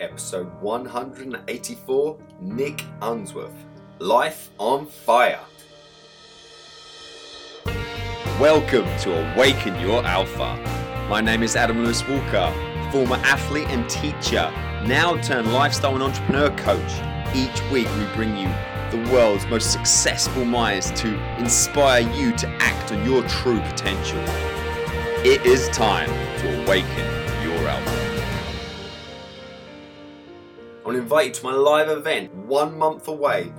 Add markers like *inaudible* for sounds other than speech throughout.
episode 184 Nick Unsworth Life on Fire. Welcome to Awaken Your Alpha. My name is Adam Lewis Walker, former athlete and teacher, now turned lifestyle and entrepreneur coach. Each week we bring you the world's most successful minds to inspire you to act on your true potential. It is time to awaken invite you to my live event one month away,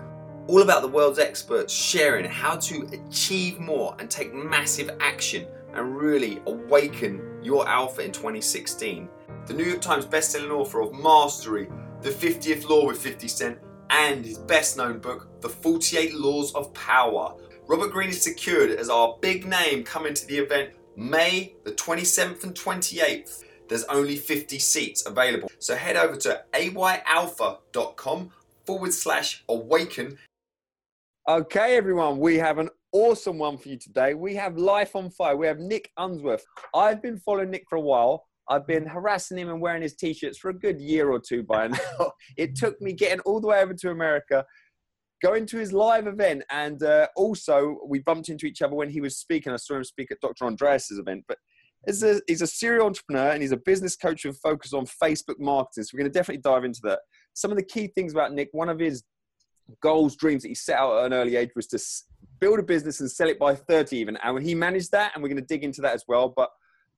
all about the world's experts sharing how to achieve more and take massive action and really awaken your alpha in 2016. The New York Times bestselling author of Mastery, The 50th Law with 50 Cent, and his best known book, The 48 Laws of Power. Robert Greene is secured as our big name coming to the event May the 27th and 28th. There's only 50 seats available. So head over to ayalpha.com forward slash awaken. Okay, everyone, we have an awesome one for you today. We have Life on Fire. We have Nick Unsworth. I've been following Nick for a while. I've been harassing him and wearing his t-shirts for a good year or two by *laughs* now. it took me getting all the way over to America, going to his live event, and uh, also we bumped into each other when he was speaking. I saw him speak at Dr. Andreas's event, but he's a, he's a serial entrepreneur and he's a business coach with focus on Facebook marketing. So we're going to definitely dive into that. Some of the key things about Nick, one of his goals, dreams that he set out at an early age was to build a business and sell it by 30 even. And when he managed that, and we're going to dig into that as well. But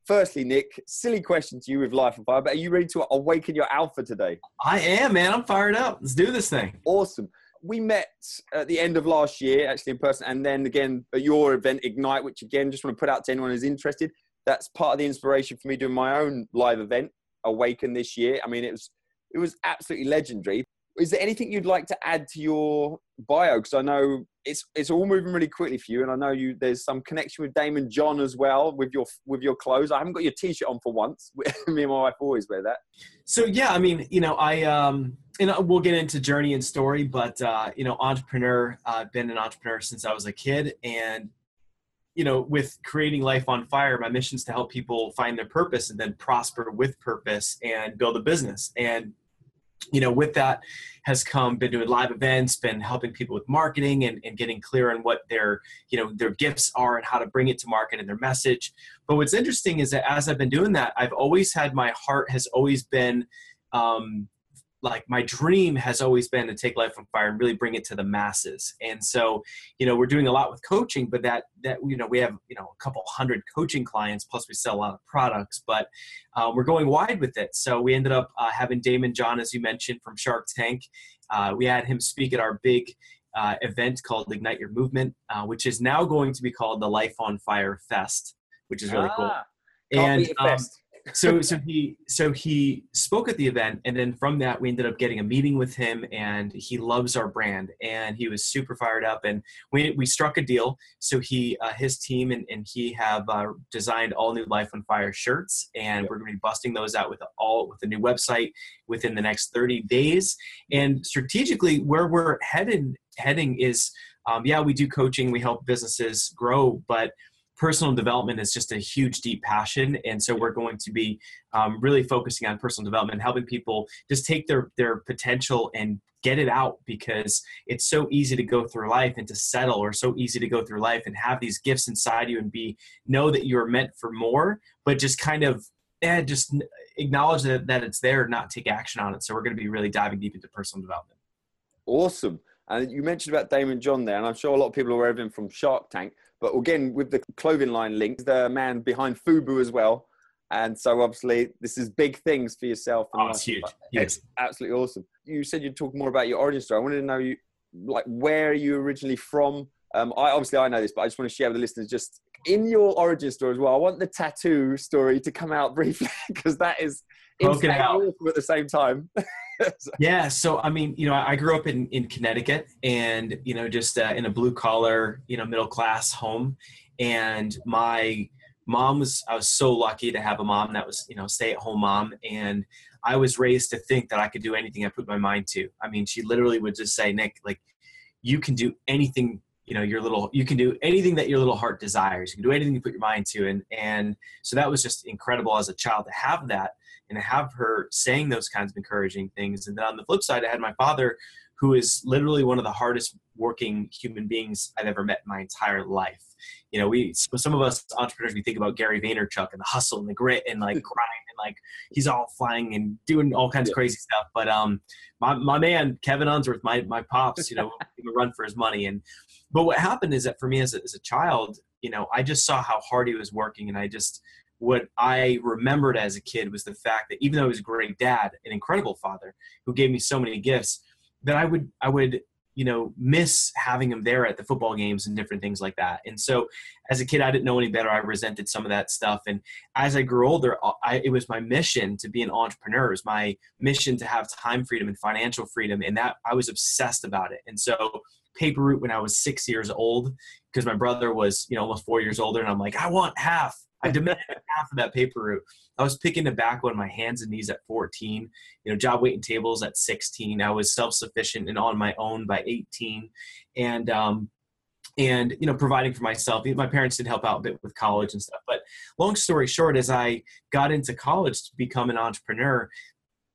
firstly, Nick, silly question to you with Life on Fire, but are you ready to awaken your alpha today? I am, man. I'm fired up. Let's do this thing. Awesome. We met at the end of last year, actually in person, and then again at your event, Ignite, which again, just want to put out to anyone who's interested. That's part of the inspiration for me doing my own live event, Awaken, this year. I mean, it was it was absolutely legendary is there anything you'd like to add to your bio? Because I know it's it's all moving really quickly for you, and I know you there's some connection with Daymond John as well with your with your clothes. I haven't got your t-shirt on for once. *laughs* Me and my wife always wear that. So yeah, I mean, you know, I um, and we'll get into journey and story, but uh, you know, entrepreneur. I've uh, been an entrepreneur since I was a kid, and you know, with creating Life on Fire, my mission is to help people find their purpose and then prosper with purpose and build a business. And you know, with that has come been doing live events, been helping people with marketing and, and getting clear on what their, you know, their gifts are and how to bring it to market and their message. But what's interesting is that as I've been doing that, I've always had my heart has always been um, like my dream has always been to take life on fire and really bring it to the masses. And so you know we're doing a lot with coaching but that that you know we have you know a couple hundred coaching clients plus we sell a lot of products but uh, we're going wide with it. So we ended up uh, having Daymond John as you mentioned from shark tank. Uh, we had him speak at our big uh, event called ignite your movement uh, which is now going to be called the life on fire fest which is really ah, cool and um, so so he so he spoke at the event and then from that we ended up getting a meeting with him and he loves our brand and he was super fired up and we, we struck a deal. So he uh, his team and, and he have uh, designed all new life on fire shirts and we're going to be busting those out with all with the new website within the next 30 days. And strategically where we're headed heading is um, yeah we do coaching we help businesses grow but personal development is just a huge deep passion. And so we're going to be um, really focusing on personal development helping people just take their their potential and get it out because it's so easy to go through life and to settle or so easy to go through life and have these gifts inside you and be know that you're meant for more but just kind of and just acknowledge that, that it's there not take action on it. So we're going to be really diving deep into personal development. Awesome. And you mentioned about Daymond John there and i'm sure a lot of people are aware of him from shark tank but again, with the clothing line link, the man behind Fubu as well. And so obviously, this is big things for yourself. Oh, it's huge. Yes. It's absolutely awesome. You said you'd talk more about your origin story. I wanted to know you, like, where are you originally from? Um, I obviously I know this, but I just want to share with the listeners just in your origin story as well. I want the tattoo story to come out *laughs* briefly because that is insane out. at the same time. *laughs* *laughs* yeah. So, I mean, you know, I grew up in, in Connecticut and, you know, just uh, in a blue collar, you know, middle class home. And my mom was, I was so lucky to have a mom that was, you know, stay at home mom. And I was raised to think that I could do anything I put my mind to. I mean, she literally would just say, Nick, like, you can do anything you know your little you can do anything that your little heart desires you can do anything you put your mind to and and so that was just incredible as a child to have that and to have her saying those kinds of encouraging things and then on the flip side i had my father who is literally one of the hardest working human beings I've ever met in my entire life. You know, we some of us entrepreneurs we think about Gary Vaynerchuk and the hustle and the grit and like *laughs* grind and like he's all flying and doing all kinds yeah. of crazy stuff. But um, my my man Kevin Unsworth, my my pops, you know, *laughs* run for his money. And but what happened is that for me as a, as a child, you know, I just saw how hard he was working, and I just what I remembered as a kid was the fact that even though he was a great dad, an incredible father who gave me so many gifts, that I would I would you know miss having him there at the football games and different things like that. And so as a kid i didn't know any better. I resented some of that stuff. And as i grew older uh, I, it was my mission to be an entrepreneur. It was my mission to have time freedom and financial freedom and that i was obsessed about it. And so paper route when i was six years old because my brother was you know almost four years older and i'm like i want half I demanded half of that paper route. I was picking tobacco on my hands and knees at 14, you know, job waiting tables at 16. I was self-sufficient and on my own by 18. And, um, and you know providing for myself my parents did help out a bit with college and stuff but long story short as i got into college to become an entrepreneur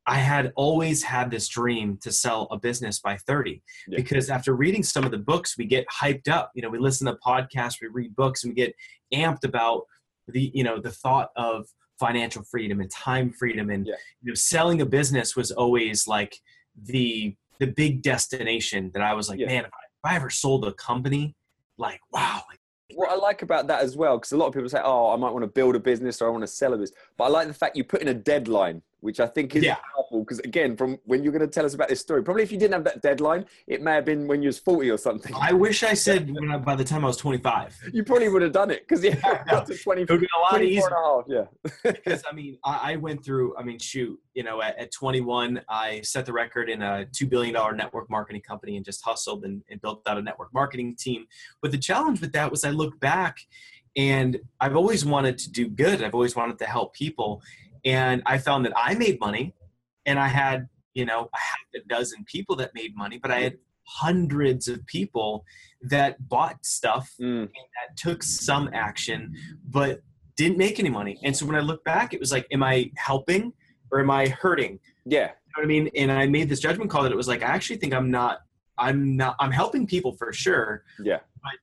I had always had this dream to sell a business by 30 yeah. because after reading some of the books, we get hyped up. You know, we listen to podcasts, we read books, and we get amped about the you know the thought of financial freedom and time freedom and yeah. you know selling a business was always like the the big destination that I was like, yeah. man, if I, if I ever sold a company, like wow, like what I like about that as well, because a lot of people say, "Oh, I might want to build a business or I want to sell a business," but I like the fact you put in a deadline which I think is yeah. powerful. Because again, from when you're going to tell us about this story, probably if you didn't have that deadline, it may have been when you was 40 or something. I wish I said I, by the time I was 25. You probably would have done it because yeah, *laughs* yeah got to 20, it would a lot easier. And a half, yeah. *laughs* because I mean, I, I, went through. I mean, shoot, you know, at, at, 21, I set the record in a two billion dollar network marketing company and just hustled and, and built out a network marketing team. But the challenge with that was I look back and I've always wanted to do good. I've always wanted to help people. And I found that I made money and I had, you know, a half a dozen people that made money, but I had hundreds of people that bought stuff mm. and that took some action, but didn't make any money. And so when I look back, it was like, am I helping or am I hurting? Yeah. You know what I mean? And I made this judgment call that it was like, I actually think I'm not, I'm not, I'm helping people for sure. Yeah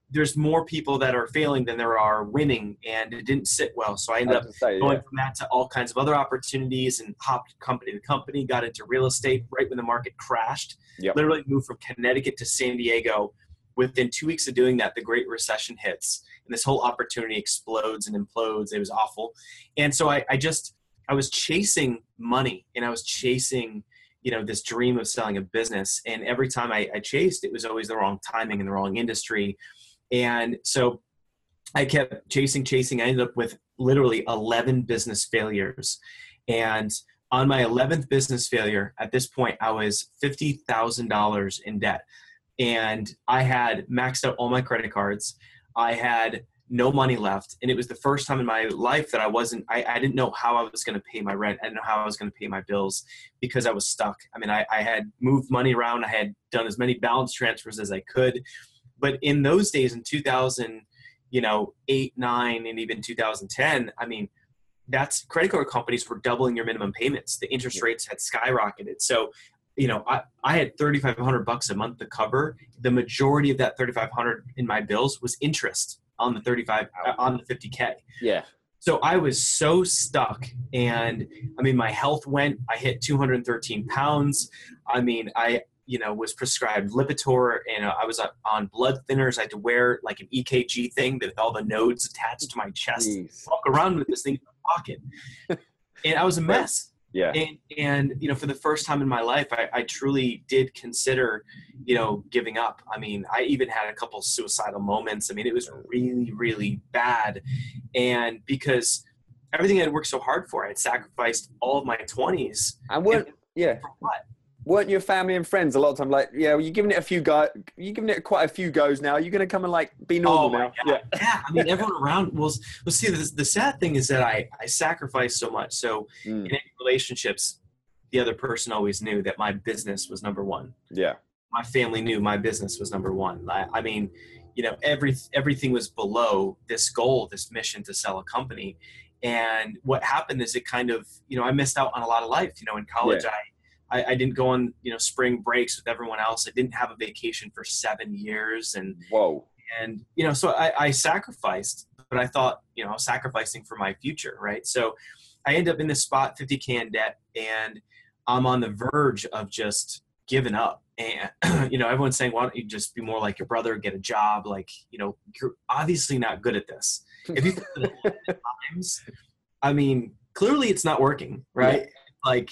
there's more people that are failing than there are winning, and it didn't sit well. So I ended up say, going yeah. from that to all kinds of other opportunities and hopped company to company. Got into real estate right when the market crashed. Yep. Literally moved from Connecticut to San Diego. Within two weeks of doing that, the Great Recession hits, and this whole opportunity explodes and implodes. It was awful, and so I, I just I was chasing money, and I was chasing you know this dream of selling a business and every time I, I, chased it was always the wrong timing in the wrong industry. And so i kept chasing chasing. I ended up with literally 11 business failures. And on my 11th business failure at this point i was $50000 in debt. And i had maxed out all my credit cards. I had no money left. And it was the first time in my life that i wasn't i, I didn't know how i was going to pay my rent. I didn't know how i was going to pay my bills because i was stuck. I mean I, I had moved money around. I had done as many balance transfers as i could. But in those days in 2000 you know 8 9 and even 2010 i mean that's credit card companies were doubling your minimum payments. The interest rates had skyrocketed. So you know, I, I had 3,500 bucks a month to cover. The majority of that 3,500 in my bills was interest on the 35 uh, on the 50k yeah. So i was so stuck and i mean my health went i hit 213 pounds. I mean i you know was prescribed lipitor and uh, i was on blood thinners. I had to wear like an ekg thing with all the nodes attached to my chest Jeez. walk around with this thing in my pocket. *laughs* And i was a mess yeah. And, and you know for the first time in my life I, I truly did consider you know giving up. I mean i even had a couple suicidal moments. I mean it was really really bad. And because everything i'd worked so hard for i had sacrificed all of my 20s I would, yeah. for what weren't your family and friends a lot of time? Like yeah well, you're giving it a few go you're giving it quite a few goes now. Are you're going to come and like be normal oh now. Yeah. Yeah i mean *laughs* everyone around well, well see the, the sad thing is that i i sacrificed so much. So mm. in relationships the other person always knew that my business was number one. Yeah. My family knew my business was number one. I, I mean you know every everything was below this goal this mission to sell a company. And what happened is it kind of you know i missed out on a lot of life. You know in college yeah. I, I i didn't go on you know spring breaks with everyone else. I didn't have a vacation for seven years and whoa. and you know so i, I sacrificed but i thought you know I was sacrificing for my future right? So i end up in this spot 50k in debt and i'm on the verge of just giving up. And *clears throat* you know everyone's saying why don't you just be more like your brother get a job? Like you know you're obviously not good at this. If you *laughs* times i mean clearly it's not working right? Yeah. like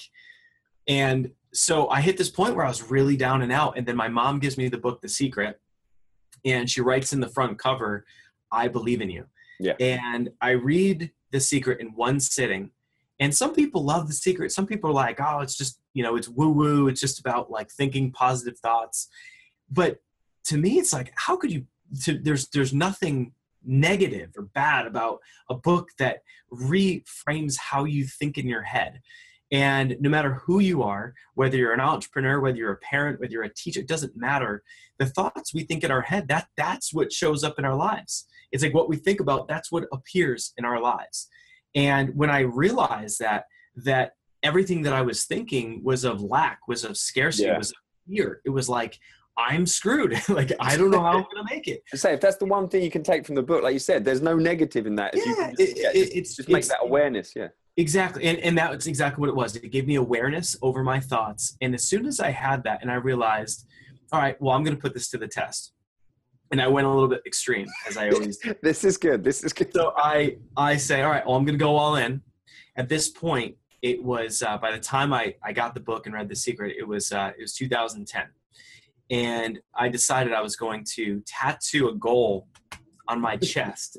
and so i hit this point where i was really down and out and then my mom gives me the book the secret and she writes in the front cover i believe in you. Yeah. And i read the secret in one sitting and some people love the secret. Some people are like oh it's just you know it's woo woo it's just about like thinking positive thoughts. But to me it's like how could you to, there's there's nothing negative or bad about a book that reframes how you think in your head and no matter who you are whether you're an entrepreneur whether you're a parent whether you're a teacher it doesn't matter the thoughts we think in our head that that's what shows up in our lives it's like what we think about that's what appears in our lives and when i realized that that everything that I was thinking was of lack, was of scarcity, yeah. was of fear. It was like, I'm screwed. *laughs* like I don't know how I'm gonna make it. *laughs* say if that's the one thing you can take from the book, like you said, there's no negative in that. Yeah, you just, it, yeah, just, it's just make that awareness. Yeah, exactly. And and that's exactly what it was. It gave me awareness over my thoughts. And as soon as I had that, and I realized, all right, well, I'm gonna put this to the test. And I went a little bit extreme, as I always. *laughs* this is good. This is good. So I I say, all right, well, I'm gonna go all in. At this point, it was uh, by the time I, I got the book and read The Secret, it was uh, it was 2010, and I decided I was going to tattoo a goal on my chest.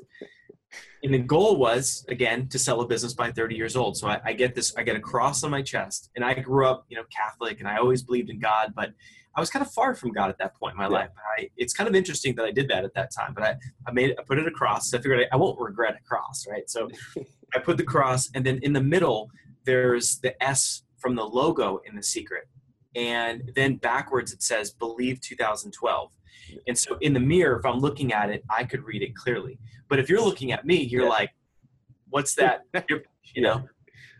And the goal was again to sell a business by 30 years old. So I, I, get this, I get a cross on my chest, and I grew up, you know, Catholic, and I always believed in God, but I was kind of far from God at that point in my yeah. life. I, it's kind of interesting that I did that at that time, but I, I made I put it across. So I figured I, I won't regret a cross, right? So *laughs* I put the cross, and then in the middle there's the S from the logo in the secret. And then backwards it says believe 2012. And so in the mirror, if I'm looking at it, I could read it clearly. But if you're looking at me, you're yeah. like, what's that? *laughs* you know?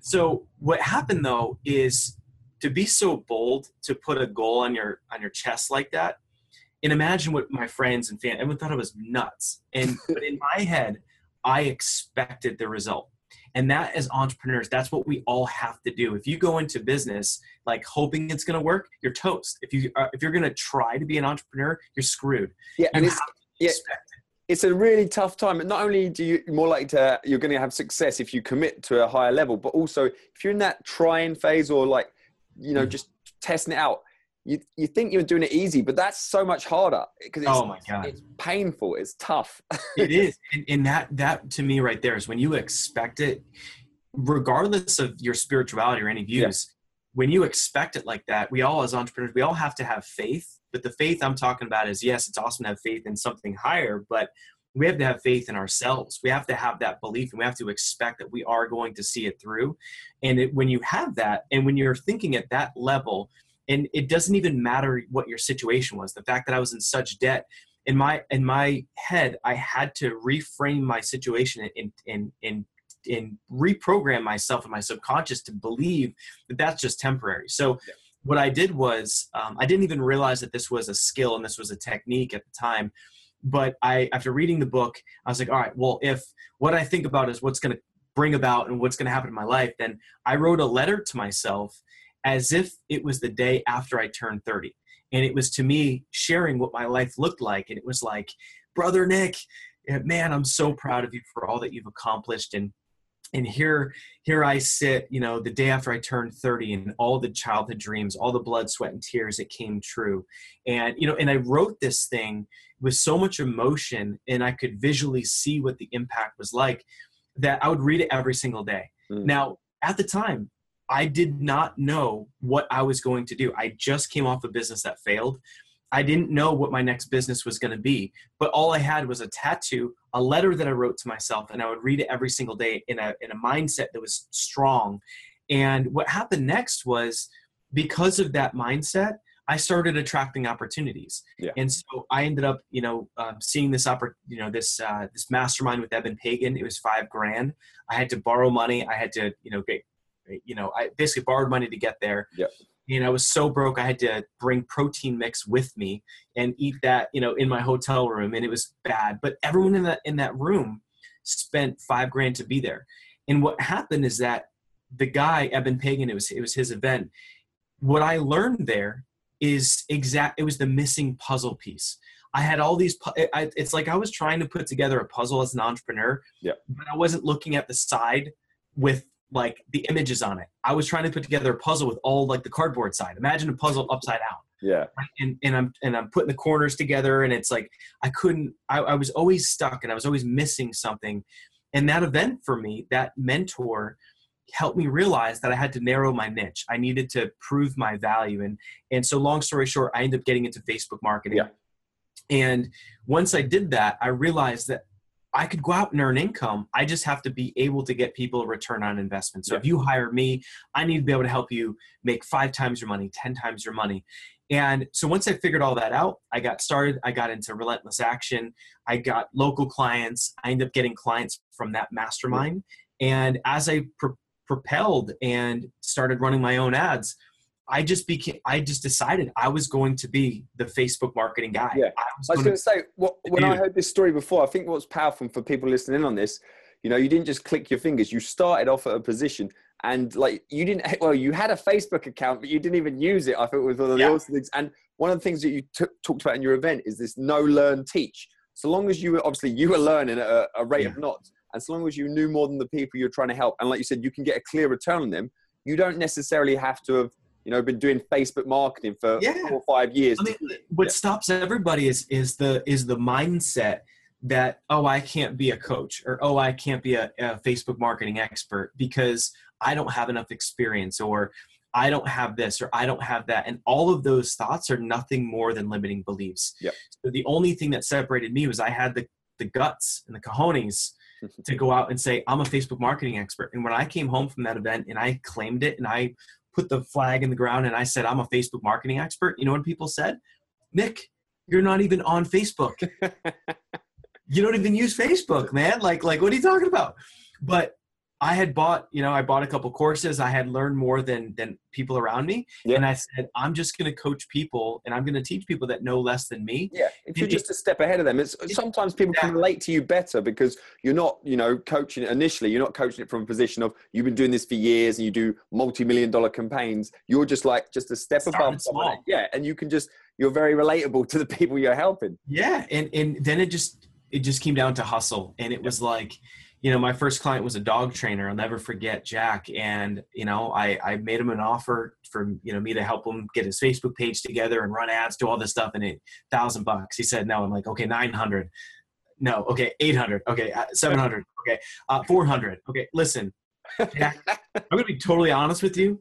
So what happened though is to be so bold to put a goal on your on your chest like that. And imagine what my friends and family everyone thought it was nuts. And but in my head, I expected the result and that as entrepreneurs that's what we all have to do. If you go into business like hoping it's going to work you're toast. If you uh, if you're going to try to be an entrepreneur you're screwed. Yeah you and it's yeah, it's a really tough time. Not only do you more likely to you're going to have success if you commit to a higher level but also if you're in that trying phase or like you know mm. just testing it out you you think you're doing it easy, but that's so much harder because oh my god, it's painful. It's tough. *laughs* it is, and, and that that to me right there is when you expect it, regardless of your spirituality or any views. Yeah. When you expect it like that, we all as entrepreneurs, we all have to have faith. But the faith I'm talking about is yes, it's awesome to have faith in something higher, but we have to have faith in ourselves. We have to have that belief and we have to expect that we are going to see it through. And it, when you have that, and when you're thinking at that level, and it doesn't even matter what your situation was the fact that i was in such debt in my in my head i had to reframe my situation and and and and reprogram myself and my subconscious to believe that that's just temporary so yeah. what i did was um, i didn't even realize that this was a skill and this was a technique at the time but i after reading the book i was like all right well if what i think about is what's going to bring about and what's going to happen in my life then i wrote a letter to myself as if it was the day after I turned 30. And it was to me sharing what my life looked like. And it was like, Brother Nick, eh, man, I'm so proud of you for all that you've accomplished. And and here here I sit, you know, the day after I turned 30 and all the childhood dreams, all the blood, sweat, and tears, it came true. And you know, and I wrote this thing with so much emotion and I could visually see what the impact was like that I would read it every single day. Mm. Now, at the time, I did not know what I was going to do. I just came off a business that failed. I didn't know what my next business was going to be, but all I had was a tattoo, a letter that I wrote to myself, and I would read it every single day in a in a mindset that was strong. And what happened next was because of that mindset, I started attracting opportunities. Yeah. And so I ended up, you know, um, seeing this oppor- you know, this uh, this mastermind with Eben Pagan. It was five grand. I had to borrow money. I had to, you know, get, you know, I basically borrowed money to get there. Yeah. And I was so broke, I had to bring protein mix with me and eat that, you know, in my hotel room, and it was bad. But everyone in that in that room spent five grand to be there. And what happened is that the guy Eben Pagan, it was it was his event. What I learned there is exact. It was the missing puzzle piece. I had all these. I, it's like I was trying to put together a puzzle as an entrepreneur. Yeah. But I wasn't looking at the side with like the images on it. I was trying to put together a puzzle with all like the cardboard side. Imagine a puzzle upside down. Yeah. And and I'm and I'm putting the corners together, and it's like I couldn't. I, I was always stuck, and I was always missing something. And that event for me, that mentor helped me realize that I had to narrow my niche. I needed to prove my value. And and so long story short, I ended up getting into Facebook marketing. Yeah. And once I did that, I realized that I could go out and earn income. I just have to be able to get people a return on investment. So Yeah. if you hire me, I need to be able to help you make five times your money, 10 times your money. And so once I figured all that out, I got started. I got into relentless action. I got local clients. I ended up getting clients from that mastermind. And as I pro- propelled and started running my own ads, I just became. I just decided I was going to be the Facebook marketing guy. Yeah. I was I was gonna- going to say, what, when I heard this story before, I think what's powerful for people listening on this, you know, you didn't just click your fingers. You started off at a position, and like you didn't. *laughs* Well, you had a Facebook account, but you didn't even use it. I thought was one of the Yeah. awesome things. And one of the things that you took talked about in your event is this no learn, teach. So long as you were obviously you were learning at a, a rate of knots, and so long as you knew more than the people you're trying to help, and like you said, you can get a clear return on them. You don't necessarily have to have you know been doing Facebook marketing for Yeah. four or five years. I mean, what stops everybody is is the is the mindset that oh I can't be a coach or oh I can't be a, a Facebook marketing expert because I don't have enough experience or I don't have this or I don't have that and all of those thoughts are nothing more than limiting beliefs. Yep. So the only thing that separated me was I had the the guts and the cojones *laughs* to go out and say I'm a Facebook marketing expert. And when I came home from that event and I claimed it and I put the flag in the ground and I said I'm a Facebook marketing expert, you know what people said? Nick, you're not even on Facebook. *laughs* you don't even use Facebook, man. Like like what are you talking about? But I had bought, you know, I bought a couple courses. I had learned more than than people around me, Yeah. and I said, I'm just going to coach people, and I'm going to teach people that know less than me. Yeah, if you're It- just a step ahead of them, it's sometimes people can relate to you better because you're not, you know, coaching it initially. You're not coaching it from a position of you've been doing this for years and you do multi-million dollar campaigns. You're just like just a step Started above. someone. small. Yeah, and you can just you're very relatable to the people you're helping. Yeah, and and then it just it just came down to hustle, and it was like, you know, my first client was a dog trainer. I'll never forget Jack, and you know, I I made him an offer for you know me to help him get his Facebook page together and run ads, do all this stuff, and it thousand bucks. He said no. I'm like, okay, nine hundred. No, okay, eight hundred. Okay, uh, seven hundred. Okay, uh, four hundred. Okay, listen, Jack, I'm gonna be totally honest with you.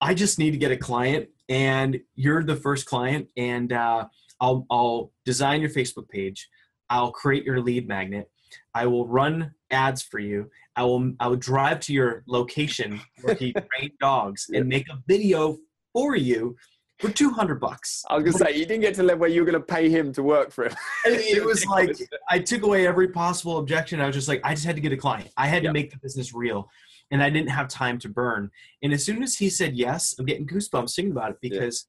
I just need to get a client, and you're the first client, and uh, I'll I'll design your Facebook page. I'll create your lead magnet. I will run ads for you. I will I will drive to your location where he *laughs* trained dogs and make a video for you for two hundred bucks. I was gonna say you didn't get to level where you were gonna pay him to work for him. It, it was *laughs* like I took away every possible objection. I was just like, I just had to get a client. I had to make the business real, and I didn't have time to burn. And as soon as he said yes, I'm getting goosebumps thinking about it because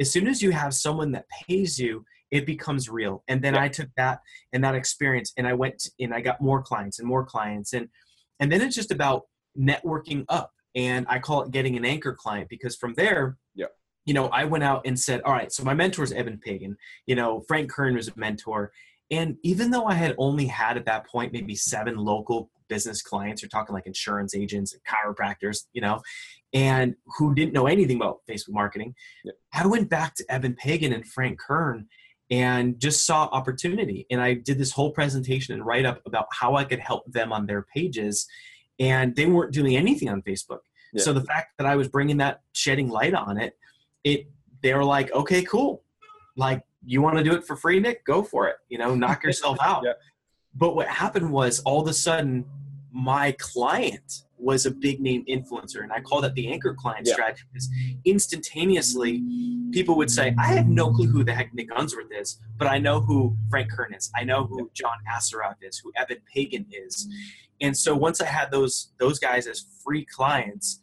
as soon as you have someone that pays you, it becomes real. And then Yeah. I took that and that experience, and I went and I got more clients and more clients, and and then it's just about networking up. And I call it getting an anchor client because from there, Yeah. you know, I went out and said, all right, so my mentor is Eben Pagan you know frank kern was a mentor and even though i had only had at that point maybe seven local business clients you're talking like insurance agents and chiropractors you know and who didn't know anything about facebook marketing Yeah. i went back to Eben Pagan and frank kern and just saw opportunity. And i did this whole presentation and write up about how i could help them on their pages and they weren't doing anything on facebook. Yeah. so the fact that i was bringing that shedding light on it it they were like okay cool. Like you want to do it for free nick? Go for it. You know knock *laughs* yourself out. Yeah. but what happened was all of a sudden my client was a big name influencer and i call that the anchor client yeah. strategy because instantaneously people would say i have no clue who the heck nick unsworth is but i know who frank kern is. I know who john assaraf is who Eben Pagan is. And so once i had those those guys as free clients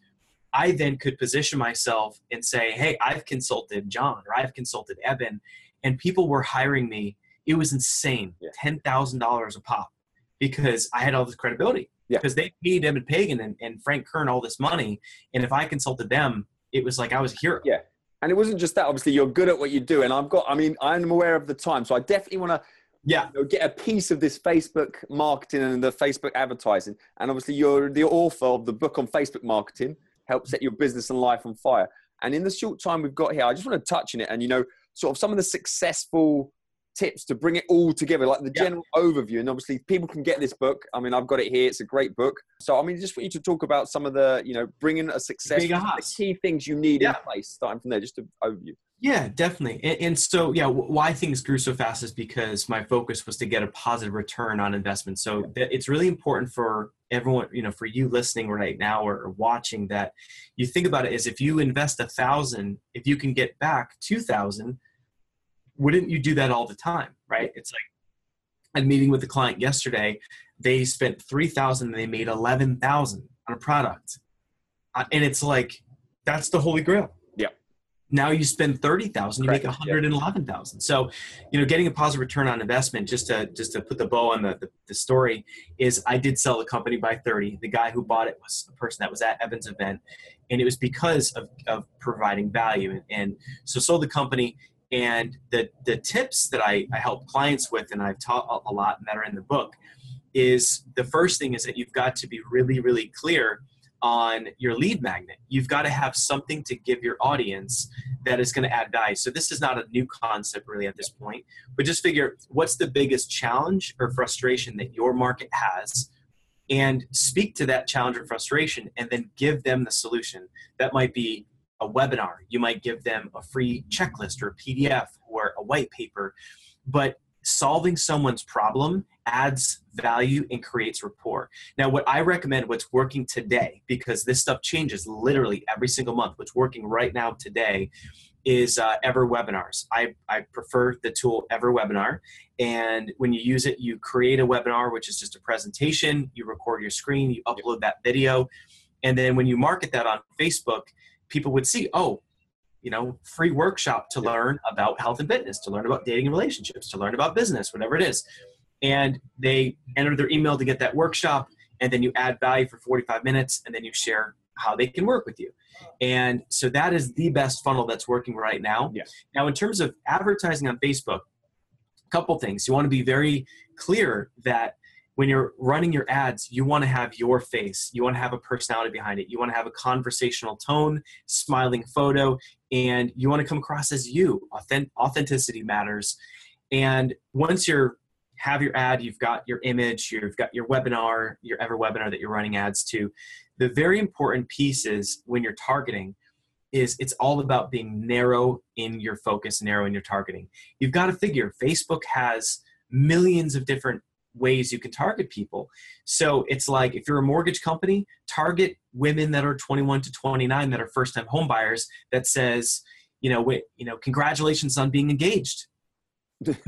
i then could position myself and say hey i've consulted john or i've consulted evan and people were hiring me. It was insane. Yeah. $10000 a pop because i had all this credibility yeah. Because they paid Eben Pagan and, and Frank Kern all this money. And if I consulted them, it was like I was a hero. Yeah. And it wasn't just that. Obviously, you're good at what you do. And I've got, I mean, I'm aware of the time. So I definitely want to yeah. You know, get a piece of this Facebook marketing and the Facebook advertising. And obviously, you're the author of the book on Facebook marketing, Help Set Your Business and Life on Fire. And in the short time we've got here, I just want to touch on it and, you know, sort of some of the successful tips to bring it all together, like the general overview. And obviously, people can get this book. I mean, I've got it here. It's a great book. So, I mean, just for you to talk about some of the, you know, bringing a success, the key things you need yeah. in place, starting from there, just to overview. Yeah, definitely. And, and, so, yeah, why things grew so fast is because my focus was to get a positive return on investment. So it's really important for everyone, you know, for you listening right now or, or watching that you think about it is if you invest a thousand, if you can get back two thousand, wouldn't you do that all the time right? It's like i'm meeting with a client yesterday. They spent 3000 and they made 11000 on a product. Uh, and it's like that's the holy grail. Yeah. Now you spend 30000 you make 111000 so you know getting a positive return on investment just to just to put the bow on the, the, the story is i did sell the company by 30 the guy who bought it was a person that was at Eben's event. And it was because of, of providing value. And, and so sold the company and the, the tips that I, I help clients with, and I've taught a lot and that are in the book, is the first thing is that you've got to be really, really clear on your lead magnet. You've got to have something to give your audience that is going to add value. So this is not a new concept really at this point, but just figure what's the biggest challenge or frustration that your market has and speak to that challenge or frustration and then give them the solution. That might be a webinar. You might give them a free checklist or a PDF or a white paper. But solving someone's problem adds value and creates rapport. Now, what I recommend, what's working today, because this stuff changes literally every single month, what's working right now today is uh, EverWebinars. I, I prefer the tool EverWebinar. And when you use it, you create a webinar, which is just a presentation, you record your screen, you upload that video. And then when you market that on Facebook, people would see, oh, you know, free workshop to learn about health and fitness, to learn about dating and relationships, to learn about business, whatever it is. And they enter their email to get that workshop, and then you add value for 45 minutes, and then you share how they can work with you. And so that is the best funnel that's working right now. Yes. Now, in terms of advertising on Facebook, a couple things. You want to be very clear that when you're running your ads, you want to have your face. You want to have a personality behind it. You want to have a conversational tone, smiling photo, and you want to come across as you. Authent- authenticity matters. And once you're have your ad, you've got your image, you've got your webinar, your EverWebinar that you're running ads to. The very important piece is when you're targeting is it's all about being narrow in your focus, narrow in your targeting. You've got to figure Facebook has millions of different ways you can target people. So it's like if you're a mortgage company, target women that are 21 to 29 that are first-time home buyers that says, you know, wait, you know, congratulations on being engaged. *laughs*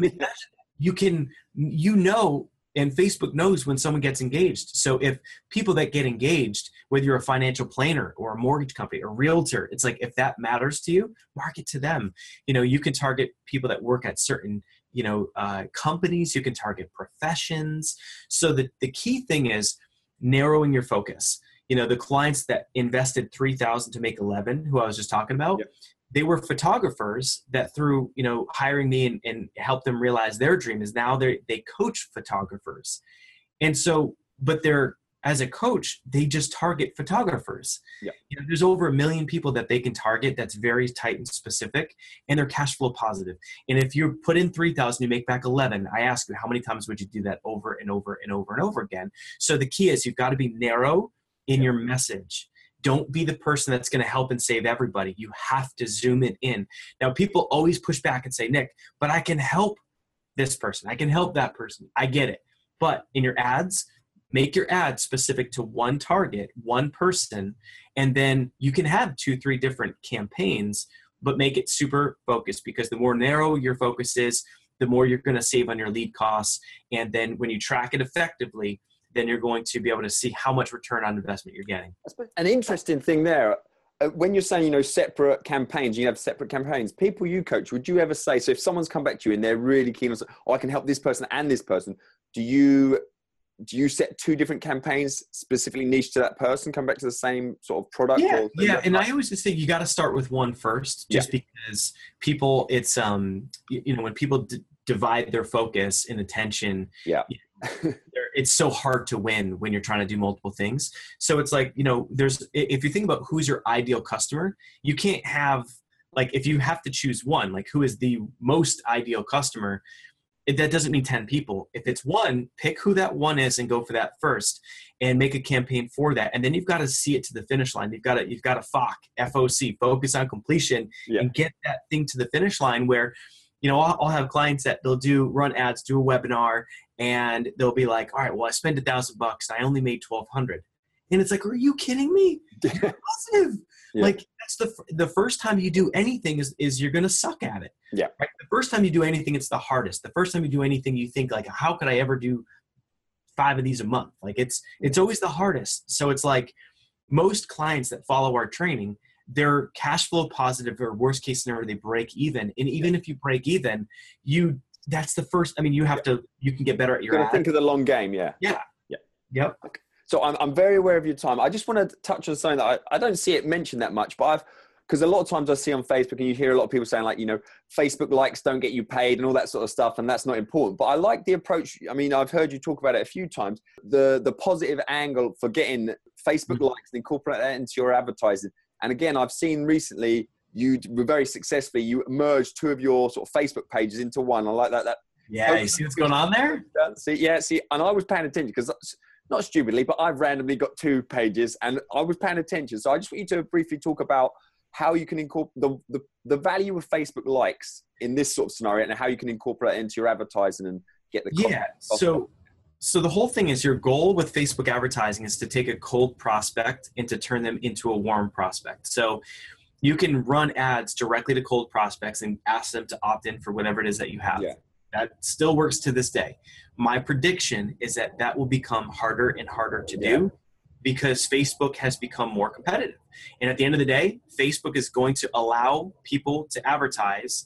you can you know and Facebook knows when someone gets engaged. So if people that get engaged, whether you're a financial planner or a mortgage company, or a realtor, it's like if that matters to you, market to them. You know, you can target people that work at certain you know uh, companies you can target professions. So the, the key thing is narrowing your focus. You know the clients that invested 3000 to make 11 who i was just talking about yep. they were photographers that through you know hiring me and, and help them realize their dream is now they they coach photographers. And so but they're as a coach, they just target photographers. Yeah. You know, there's over a million people that they can target that's very tight and specific, and they're cash flow positive. And if you put in 3,000, you make back 11, I ask you, how many times would you do that over and over and over and over again? So the key is you've got to be narrow in yeah. your message. Don't be the person that's going to help and save everybody. You have to zoom it in. Now, people always push back and say, Nick, but I can help this person. I can help that person. I get it. But in your ads, make your ad specific to one target, one person, and then you can have two, three different campaigns, but make it super focused because the more narrow your focus is, the more you're going to save on your lead costs. And then when you track it effectively, then you're going to be able to see how much return on investment you're getting. An interesting thing there. Uh, when you're saying, you know, separate campaigns, you have separate campaigns. People you coach, would you ever say, so if someone's come back to you and they're really keen on, oh, I can help this person and this person, do you do you set two different campaigns specifically niche to that person come back to the same sort of product yeah yeah and i always just say you got to start with one first just yeah. because people it's um you, you know when people d- divide their focus and attention yeah. *laughs* it's so hard to win when you're trying to do multiple things. So it's like you know there's if you think about who's your ideal customer you can't have like if you have to choose one like who is the most ideal customer that doesn't mean 10 people. If it's one, pick who that one is and go for that first and make a campaign for that. And then you've got to see it to the finish line. You've got to, you've got to FOC, FOC, focus on completion yeah. and get that thing to the finish line where, you know, I'll, I'll, have clients that they'll do run ads, do a webinar, and they'll be like, all right, well, I spent a thousand bucks. I only made 1200. And it's like, are you kidding me? *laughs* positive. Yeah. Like that's the the first time you do anything is is you're gonna suck at it. Yeah. Right. The first time you do anything, it's the hardest. The first time you do anything, you think like, how could I ever do five of these a month? Like it's it's mm-hmm. always the hardest. So it's like most clients that follow our training, they're cash flow positive or worst case scenario they break even. And even if you break even, you that's the first. I mean, you have to you can get better at your. Got to think of the long game. Yeah. Yeah. Yeah. Yep. Okay. So I'm, I'm very aware of your time. I just want to touch on something that I, I don't see it mentioned that much, but I've, because a lot of times I see on Facebook and you hear a lot of people saying like, you know, Facebook likes don't get you paid and all that sort of stuff. And that's not important. But I like the approach. I mean, I've heard you talk about it a few times, the, the positive angle for getting Facebook mm-hmm. likes and incorporate that into your advertising. And again, I've seen recently you were very successfully, you merged two of your sort of Facebook pages into one. I like that. That yeah, you see what's going on there? See, yeah, see, and I was paying attention because not stupidly, but I've randomly got two pages and I was paying attention. So I just want you to briefly talk about how you can incorporate the, the, the value of Facebook likes in this sort of scenario and how you can incorporate it into your advertising and get the yeah. So so the whole thing is your goal with Facebook advertising is to take a cold prospect and to turn them into a warm prospect. So you can run ads directly to cold prospects and ask them to opt in for whatever it is that you have. Yeah. That still works to this day. My prediction is that that will become harder and harder to do because Facebook has become more competitive. And at the end of the day, Facebook is going to allow people to advertise,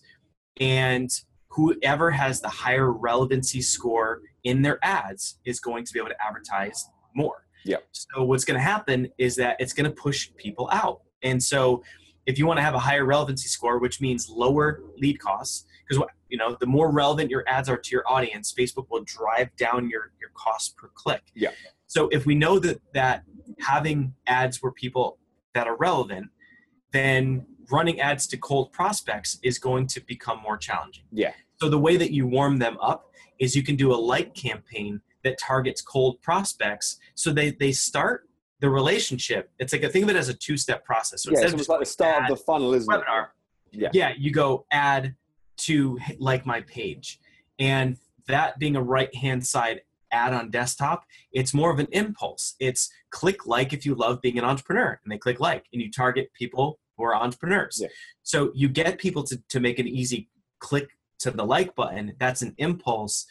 and whoever has the higher relevancy score in their ads is going to be able to advertise more. Yeah. So what's going to happen is that it's going to push people out. And so if you want to have a higher relevancy score, which means lower lead costs, because you know the more relevant your ads are to your audience facebook will drive down your your cost per click. Yeah. So if we know that that having ads where people that are relevant then running ads to cold prospects is going to become more challenging. Yeah. So the way that you warm them up is you can do a like campaign that targets cold prospects so they they start the relationship. It's like a think of it as a two-step process. So yeah, it's like the start of the funnel isn't webinar, it yeah. yeah you go add to like my page. And that being a right hand side ad on desktop, it's more of an impulse. It's click like if you love being an entrepreneur, and they click like, and you target people who are entrepreneurs. Yeah. So you get people to, to make an easy click to the like button. That's an impulse.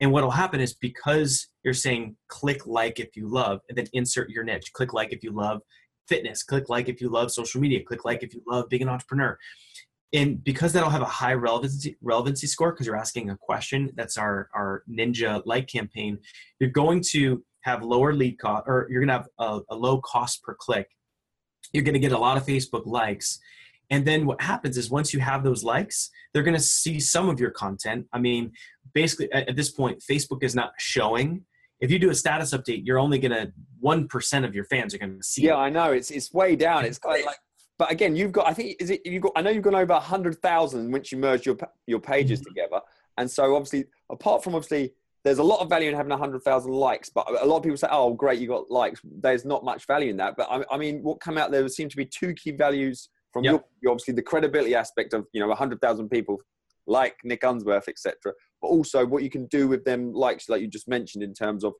And what will happen is because you're saying click like if you love, and then insert your niche, click like if you love fitness, click like if you love social media, click like if you love being an entrepreneur and because that'll have a high relevancy relevancy score because you're asking a question that's our our ninja like campaign you're going to have lower lead cost or you're going to have a, a low cost per click you're going to get a lot of facebook likes and then what happens is once you have those likes they're going to see some of your content i mean basically at, at this point facebook is not showing if you do a status update, you're only gonna one percent of your fans are gonna see. Yeah, it. I know it's it's way down. It's kind of like but again, you've got. I think is it you've got. I know you've gone over hundred thousand once you merge your your pages mm-hmm. together. And so obviously, apart from obviously, there's a lot of value in having hundred thousand likes. But a lot of people say, "Oh, great, you got likes." There's not much value in that. But I, I mean, what come out there seem to be two key values from yep. your, obviously the credibility aspect of you know hundred thousand people like Nick Unsworth, etc. But also what you can do with them likes, like you just mentioned, in terms of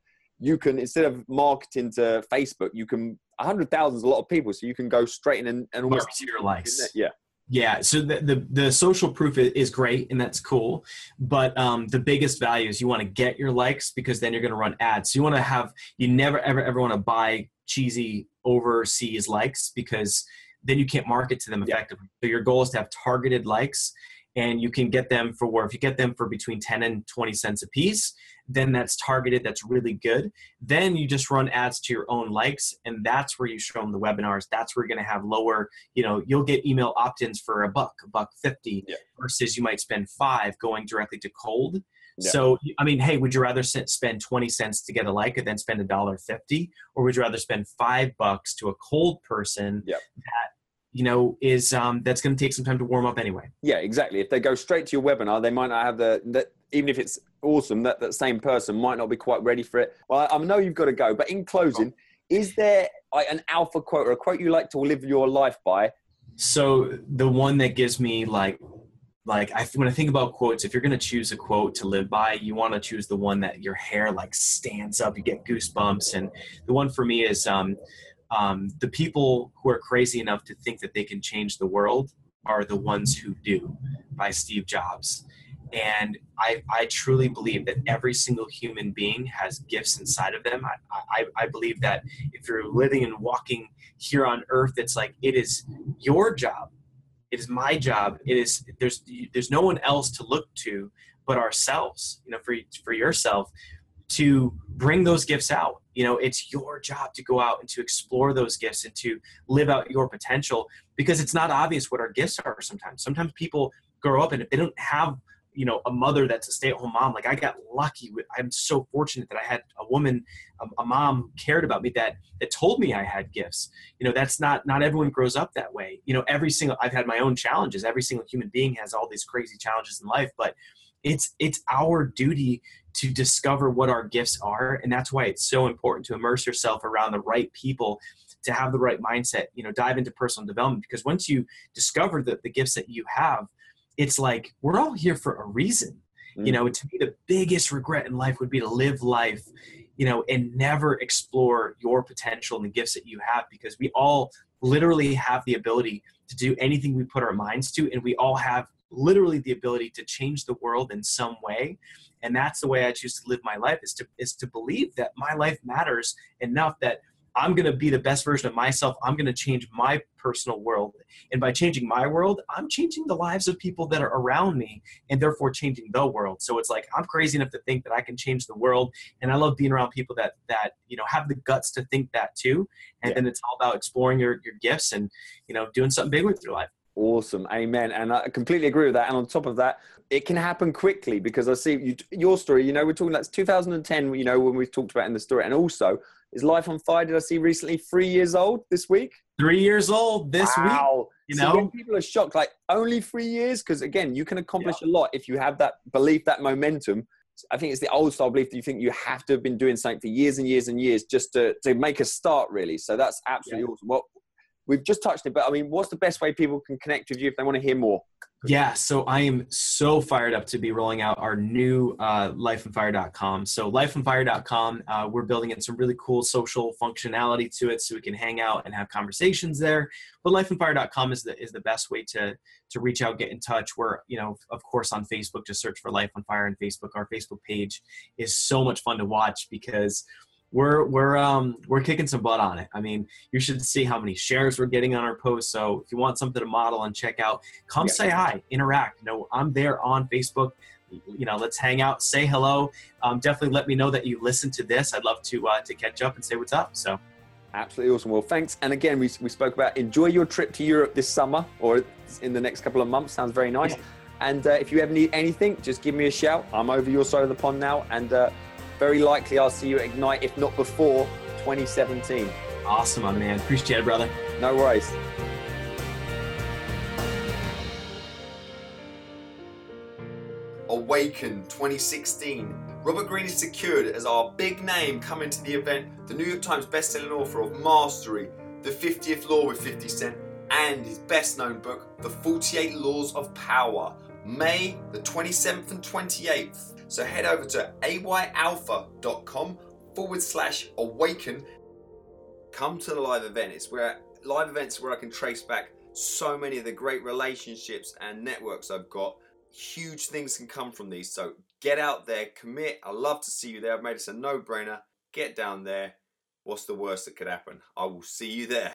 you can instead of marketing to Facebook, you can a hundred thousand is a lot of people, so you can go straight in and, and almost to your likes. Yeah. Yeah, so the, the, the social proof is great and that's cool, but um, the biggest value is you want to get your likes because then you're going to run ads. So you want to have you never ever ever want to buy cheesy overseas likes because then you can't market to them effectively. Yeah. So your goal is to have targeted likes and you can get them for where if you get them for between 10 and 20 cents a piece then that's targeted that's really good then you just run ads to your own likes and that's where you show them the webinars that's where you're going to have lower you know you'll get email opt-ins for a buck a buck 50 yeah. versus you might spend five going directly to cold yeah. So, I mean, hey, would you rather spend 20 cents to get a like and then spend a dollar 50? Or would you rather spend five bucks to a cold person yeah. that you know, is um, that's going to take some time to warm up anyway. Yeah, exactly. If they go straight to your webinar, they might not have the that even if it's awesome, that that same person might not be quite ready for it. Well, I, I know you've got to go, but in closing, is there an alpha quote or a quote you like to live your life by? So the one that gives me like like I, when I think about quotes, if you're going to choose a quote to live by, you want to choose the one that your hair like stands up, you get goosebumps. And the one for me is um, um, the people who are crazy enough to think that they can change the world are the ones who do by steve jobs and I, I truly believe that every single human being has gifts inside of them. I, I, I believe that if you're living and walking here on earth it's like it is your job. It is my job. It is there's there's no one else to look to but ourselves you know for for yourself to bring those gifts out. You know it's your job to go out and to explore those gifts and to live out your potential because it's not obvious what our gifts are sometimes. Sometimes people grow up and if they don't have you know a mother that's a stay-at-home mom like i got lucky i'm so fortunate that i had a woman a, a, mom cared about me that that told me i had gifts. You know that's not not everyone grows up that way. You know every single i've had my own challenges. Every single human being has all these crazy challenges in life but it's it's our duty to discover what our gifts are and that's why it's so important to immerse yourself around the right people to have the right mindset. You know dive into personal development because once you discover the, the gifts that you have it's like we're all here for a reason mm. you know to me the biggest regret in life would be to live life you know and never explore your potential and the gifts that you have because we all literally have the ability to do anything we put our minds to and we all have literally the ability to change the world in some way and that's the way i choose to live my life is to is to believe that my life matters enough that i'm going to be the best version of myself i'm going to change my personal world and by changing my world i'm changing the lives of people that are around me and therefore changing the world so it's like i'm crazy enough to think that i can change the world and i love being around people that that you know have the guts to think that too and yeah. then it's all about exploring your your gifts and you know doing something big with your life Awesome, amen. And I completely agree with that. And on top of that, it can happen quickly because I see you, your story. You know, we're talking that's 2010. You know, when we've talked about in the story, and also is Life on Fire. Did I see recently? Three years old this week. Three years old this wow. week. You know, so people are shocked. Like only three years, because again, you can accomplish yeah. a lot if you have that belief, that momentum. I think it's the old style belief that you think you have to have been doing something for years and years and years just to, to make a start, really. So that's absolutely yeah. awesome. What we've just touched it, but I mean, what's the best way people can connect with you if they want to hear more? Yeah, so I am so fired up to be rolling out our new uh, lifeonfire.com. So lifeonfire.com, uh, we're building in some really cool social functionality to it, so we can hang out and have conversations there. But lifeonfire.com is the is the best way to to reach out, get in touch. We're you know of course on Facebook, just search for Life on Fire on Facebook. Our Facebook page is so much fun to watch because we're we're um we're kicking some butt on it. I mean, you should see how many shares we're getting on our posts. So if you want something to model and check out, come yeah. say hi, interact. You know, I'm there on Facebook. You know, let's hang out, say hello. Um, definitely let me know that you listened to this. I'd love to uh, to catch up and say what's up. So. Absolutely awesome. Well, thanks. And again, we, we spoke about enjoy your trip to Europe this summer or in the next couple of months. Sounds very nice. Yeah. And uh, if you ever need anything, just give me a shout. I'm over your side of the pond now. And uh, very likely I'll see you at Ignite, if not before 2017. Awesome, my man. Appreciate it, brother. No worries. Awaken 2016. Robert Greene is secured as our big name coming to the event, the New York Times bestselling author of Mastery, The 50th Law with 50 Cent, and his best known book, The 48 Laws of Power. May the 27th and 28th. So head over to ayalpha.com forward slash awaken. Come to the live event. It's where live events where I can trace back so many of the great relationships and networks I've got. Huge things can come from these. So get out there, commit. I love to see you there. I've made this a no brainer. Get down there. What's the worst that could happen? I will see you there.